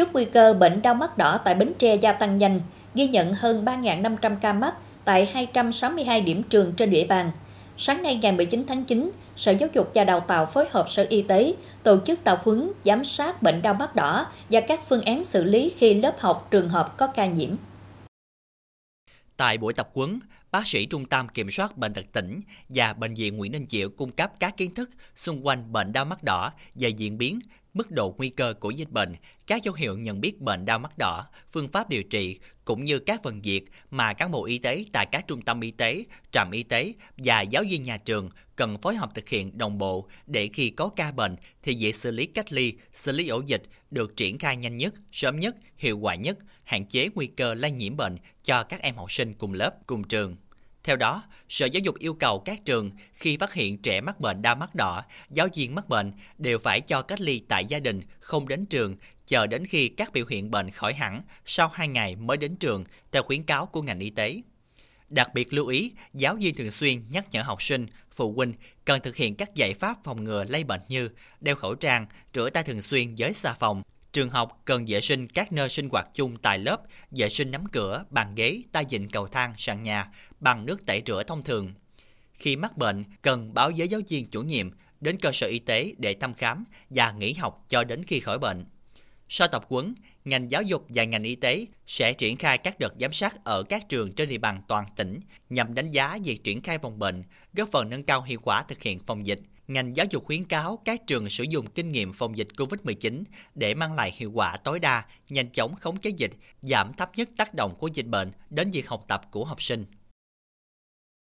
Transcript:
Trước nguy cơ bệnh đau mắt đỏ tại Bến Tre gia tăng nhanh, ghi nhận hơn 3.500 ca mắc tại 262 điểm trường trên địa bàn. Sáng nay ngày 19 tháng 9, Sở Giáo dục và Đào tạo phối hợp Sở Y tế tổ chức tập huấn giám sát bệnh đau mắt đỏ và các phương án xử lý khi lớp học trường hợp có ca nhiễm. Tại buổi tập huấn, bác sĩ Trung tâm Kiểm soát Bệnh tật tỉnh và Bệnh viện Nguyễn Đình Chiểu cung cấp các kiến thức xung quanh bệnh đau mắt đỏ về diễn biến, mức độ nguy cơ của dịch bệnh, các dấu hiệu nhận biết bệnh đau mắt đỏ, phương pháp điều trị, cũng như các phần việc mà cán bộ y tế tại các trung tâm y tế, trạm y tế và giáo viên nhà trường cần phối hợp thực hiện đồng bộ để khi có ca bệnh thì dễ xử lý cách ly, xử lý ổ dịch được triển khai nhanh nhất, sớm nhất, hiệu quả nhất, hạn chế nguy cơ lây nhiễm bệnh cho các em học sinh cùng lớp, cùng trường. Theo đó, Sở Giáo dục yêu cầu các trường khi phát hiện trẻ mắc bệnh đau mắt đỏ, giáo viên mắc bệnh đều phải cho cách ly tại gia đình, không đến trường, chờ đến khi các biểu hiện bệnh khỏi hẳn sau 2 ngày mới đến trường theo khuyến cáo của ngành y tế. Đặc biệt lưu ý, giáo viên thường xuyên nhắc nhở học sinh, phụ huynh cần thực hiện các giải pháp phòng ngừa lây bệnh như đeo khẩu trang, rửa tay thường xuyên với xà phòng, Trường học cần vệ sinh các nơi sinh hoạt chung tại lớp, vệ sinh nắm cửa, bàn ghế, tay vịn cầu thang, sàn nhà bằng nước tẩy rửa thông thường. Khi mắc bệnh, cần báo với giáo viên chủ nhiệm đến cơ sở y tế để thăm khám và nghỉ học cho đến khi khỏi bệnh. Sau tập huấn, ngành giáo dục và ngành y tế sẽ triển khai các đợt giám sát ở các trường trên địa bàn toàn tỉnh nhằm đánh giá việc triển khai phòng bệnh, góp phần nâng cao hiệu quả thực hiện phòng dịch ngành giáo dục khuyến cáo các trường sử dụng kinh nghiệm phòng dịch COVID-19 để mang lại hiệu quả tối đa, nhanh chóng khống chế dịch, giảm thấp nhất tác động của dịch bệnh đến việc học tập của học sinh.